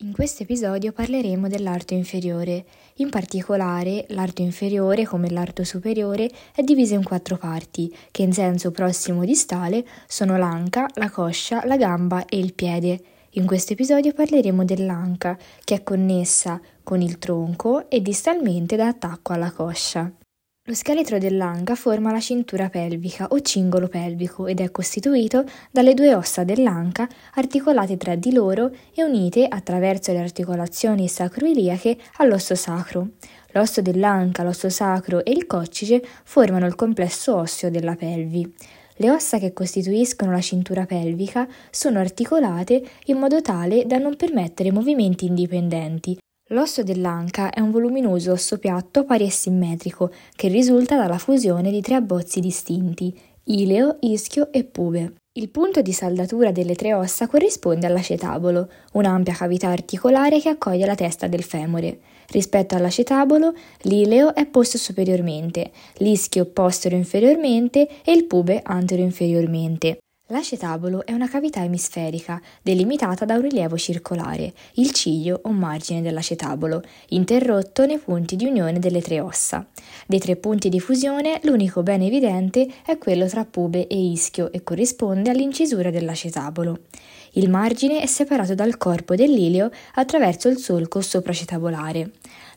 In questo episodio parleremo dell'arto inferiore. In particolare, l'arto inferiore, come l'arto superiore, è diviso in quattro parti, che in senso prossimo distale sono l'anca, la coscia, la gamba e il piede. In questo episodio parleremo dell'anca, che è connessa con il tronco e distalmente da attacco alla coscia. Lo scheletro dell'anca forma la cintura pelvica o cingolo pelvico ed è costituito dalle due ossa dell'anca articolate tra di loro e unite attraverso le articolazioni sacroiliache all'osso sacro. L'osso dell'anca, l'osso sacro e il coccige formano il complesso osseo della pelvi. Le ossa che costituiscono la cintura pelvica sono articolate in modo tale da non permettere movimenti indipendenti, L'osso dell'anca è un voluminoso osso piatto pari e simmetrico che risulta dalla fusione di tre abbozzi distinti, ileo, ischio e pube. Il punto di saldatura delle tre ossa corrisponde all'acetabolo, un'ampia cavità articolare che accoglie la testa del femore. Rispetto all'acetabolo, l'ileo è posto superiormente, l'ischio postero inferiormente e il pube antero inferiormente. L'acetabolo è una cavità emisferica delimitata da un rilievo circolare, il ciglio o margine dell'acetabolo, interrotto nei punti di unione delle tre ossa. Dei tre punti di fusione, l'unico ben evidente è quello tra pube e ischio e corrisponde all'incisura dell'acetabolo. Il margine è separato dal corpo dell'ilio attraverso il solco sopracetabulare.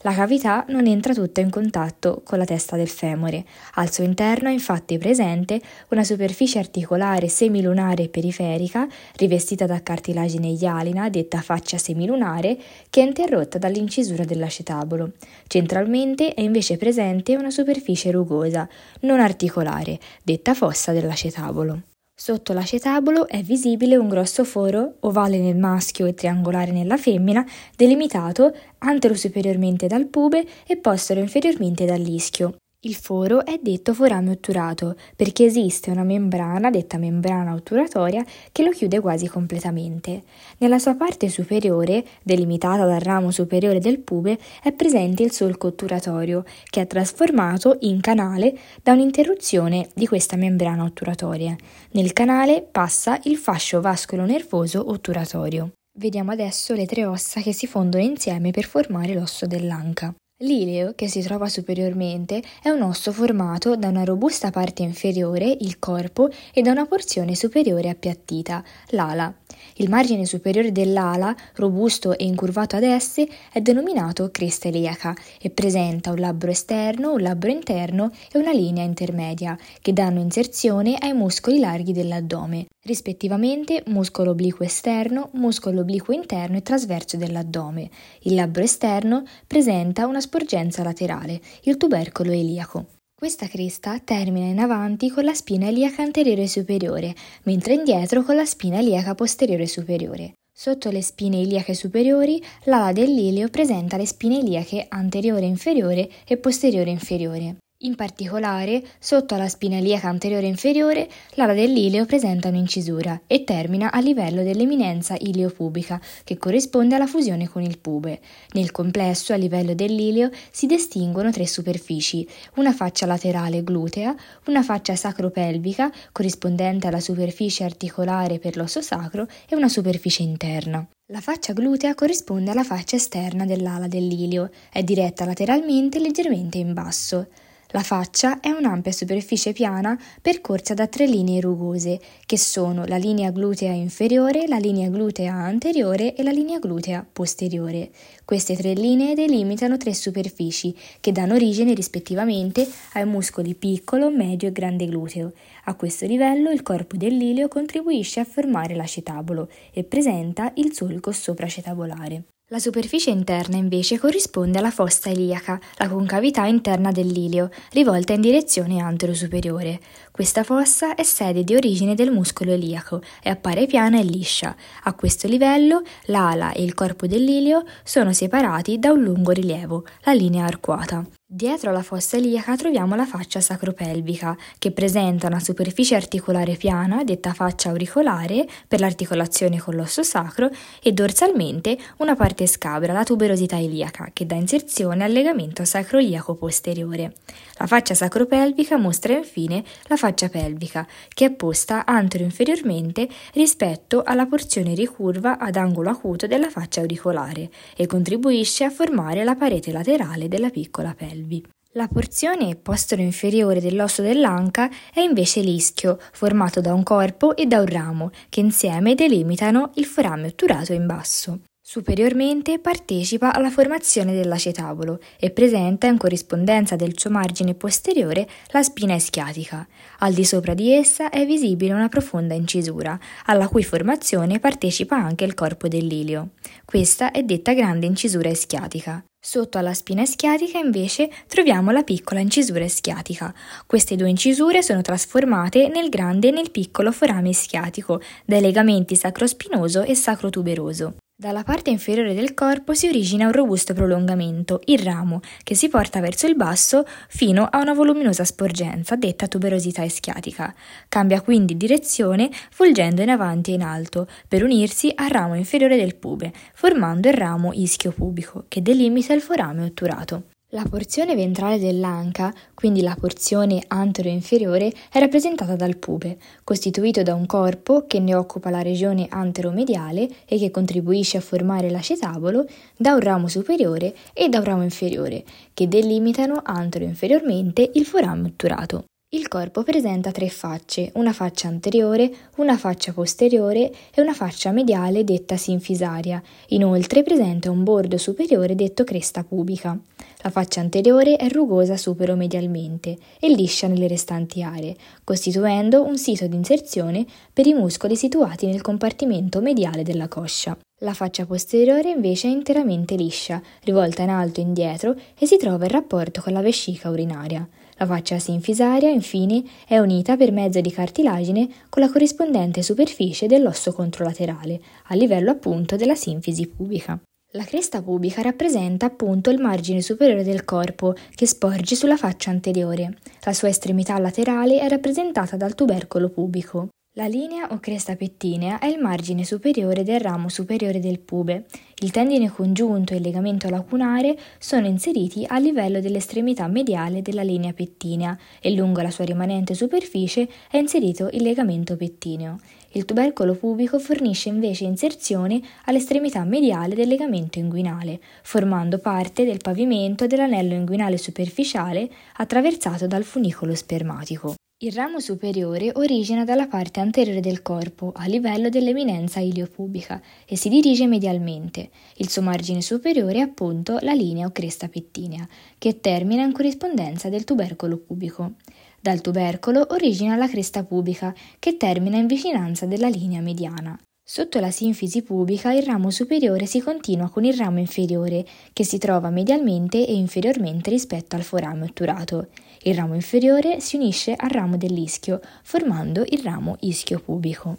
La cavità non entra tutta in contatto con la testa del femore. Al suo interno è infatti presente una superficie articolare semilunare periferica, rivestita da cartilagine ialina, detta faccia semilunare, che è interrotta dall'incisura dell'acetabolo. Centralmente è invece presente una superficie rugosa, non articolare, detta fossa dell'acetabolo. Sotto l'acetabolo è visibile un grosso foro, ovale nel maschio e triangolare nella femmina, delimitato antero-superiormente dal pube e postero-inferiormente dall'ischio. Il foro è detto forame otturato perché esiste una membrana, detta membrana otturatoria, che lo chiude quasi completamente. Nella sua parte superiore, delimitata dal ramo superiore del pube, è presente il solco otturatorio, che è trasformato in canale da un'interruzione di questa membrana otturatoria. Nel canale passa il fascio vascolo nervoso otturatorio. Vediamo adesso le tre ossa che si fondono insieme per formare l'osso dell'anca. L'ileo, che si trova superiormente, è un osso formato da una robusta parte inferiore, il corpo, e da una porzione superiore appiattita, l'ala. Il margine superiore dell'ala, robusto e incurvato ad esse, è denominato cresta iliaca e presenta un labbro esterno, un labbro interno e una linea intermedia, che danno inserzione ai muscoli larghi dell'addome, rispettivamente muscolo obliquo esterno, muscolo obliquo interno e trasverso dell'addome. Il labbro esterno presenta una sporgenza laterale, il tubercolo iliaco. Questa cresta termina in avanti con la spina iliaca anteriore superiore, mentre indietro con la spina iliaca posteriore superiore. Sotto le spine iliache superiori, l'ala dell'ilio presenta le spine iliache anteriore inferiore e posteriore inferiore. In particolare, sotto alla spina iliaca anteriore inferiore, l'ala dell'ileo presenta un'incisura e termina a livello dell'eminenza iliopubica, che corrisponde alla fusione con il pube. Nel complesso, a livello dell'ileo, si distinguono tre superfici, una faccia laterale glutea, una faccia sacropelvica, corrispondente alla superficie articolare per l'osso sacro, e una superficie interna. La faccia glutea corrisponde alla faccia esterna dell'ala dell'ilio, è diretta lateralmente e leggermente in basso. La faccia è un'ampia superficie piana percorsa da tre linee rugose, che sono la linea glutea inferiore, la linea glutea anteriore e la linea glutea posteriore. Queste tre linee delimitano tre superfici, che danno origine rispettivamente ai muscoli piccolo, medio e grande gluteo. A questo livello il corpo dell'ilio contribuisce a formare l'acetabolo e presenta il solco sopracetabulare. La superficie interna invece corrisponde alla fossa iliaca, la concavità interna dell'ilio, rivolta in direzione antero-superiore. Questa fossa è sede di origine del muscolo iliaco e appare piana e liscia. A questo livello l'ala e il corpo dell'ilio sono separati da un lungo rilievo, la linea arcuata. Dietro alla fossa iliaca troviamo la faccia sacropelvica, che presenta una superficie articolare piana, detta faccia auricolare, per l'articolazione con l'osso sacro, e dorsalmente una parte scabra, la tuberosità iliaca, che dà inserzione al legamento sacroiliaco posteriore. La faccia sacropelvica mostra infine la faccia pelvica, che è posta antero-inferiormente rispetto alla porzione ricurva ad angolo acuto della faccia auricolare e contribuisce a formare la parete laterale della piccola pelve pelvi. La porzione postero-inferiore dell'osso dell'anca è invece l'ischio, formato da un corpo e da un ramo, che insieme delimitano il forame otturato in basso. Superiormente partecipa alla formazione dell'acetabolo e presenta in corrispondenza del suo margine posteriore la spina ischiatica. Al di sopra di essa è visibile una profonda incisura, alla cui formazione partecipa anche il corpo dell'ilio. Questa è detta grande incisura ischiatica. Sotto alla spina ischiatica invece troviamo la piccola incisura ischiatica. Queste due incisure sono trasformate nel grande e nel piccolo forame ischiatico dai legamenti sacrospinoso e sacrotuberoso. Dalla parte inferiore del corpo si origina un robusto prolungamento, il ramo, che si porta verso il basso fino a una voluminosa sporgenza, detta tuberosità ischiatica. Cambia quindi direzione, volgendo in avanti e in alto, per unirsi al ramo inferiore del pube, formando il ramo ischio-pubico, che delimita il forame otturato. La porzione ventrale dell'anca, quindi la porzione antero-inferiore, è rappresentata dal pube, costituito da un corpo che ne occupa la regione anteromediale e che contribuisce a formare l'acetabolo, da un ramo superiore e da un ramo inferiore, che delimitano antero-inferiormente il forame otturato. Il corpo presenta tre facce, una faccia anteriore, una faccia posteriore e una faccia mediale detta sinfisaria. Inoltre presenta un bordo superiore detto cresta pubica. La faccia anteriore è rugosa superomedialmente e liscia nelle restanti aree, costituendo un sito di inserzione per i muscoli situati nel compartimento mediale della coscia. La faccia posteriore invece è interamente liscia, rivolta in alto e indietro e si trova in rapporto con la vescica urinaria. La faccia sinfisaria, infine, è unita per mezzo di cartilagine con la corrispondente superficie dell'osso controlaterale, a livello appunto della sinfisi pubica. La cresta pubica rappresenta appunto il margine superiore del corpo che sporge sulla faccia anteriore. La sua estremità laterale è rappresentata dal tubercolo pubico. La linea o cresta pettinea è il margine superiore del ramo superiore del pube. Il tendine congiunto e il legamento lacunare sono inseriti a livello dell'estremità mediale della linea pettinea e lungo la sua rimanente superficie è inserito il legamento pettineo. Il tubercolo pubico fornisce invece inserzione all'estremità mediale del legamento inguinale, formando parte del pavimento dell'anello inguinale superficiale attraversato dal funicolo spermatico. Il ramo superiore origina dalla parte anteriore del corpo, a livello dell'eminenza iliopubica, e si dirige medialmente. Il suo margine superiore è appunto la linea o cresta pettinea, che termina in corrispondenza del tubercolo pubico. Dal tubercolo origina la cresta pubica, che termina in vicinanza della linea mediana. Sotto la sinfisi pubica il ramo superiore si continua con il ramo inferiore, che si trova medialmente e inferiormente rispetto al forame otturato. Il ramo inferiore si unisce al ramo dell'ischio, formando il ramo ischio pubico.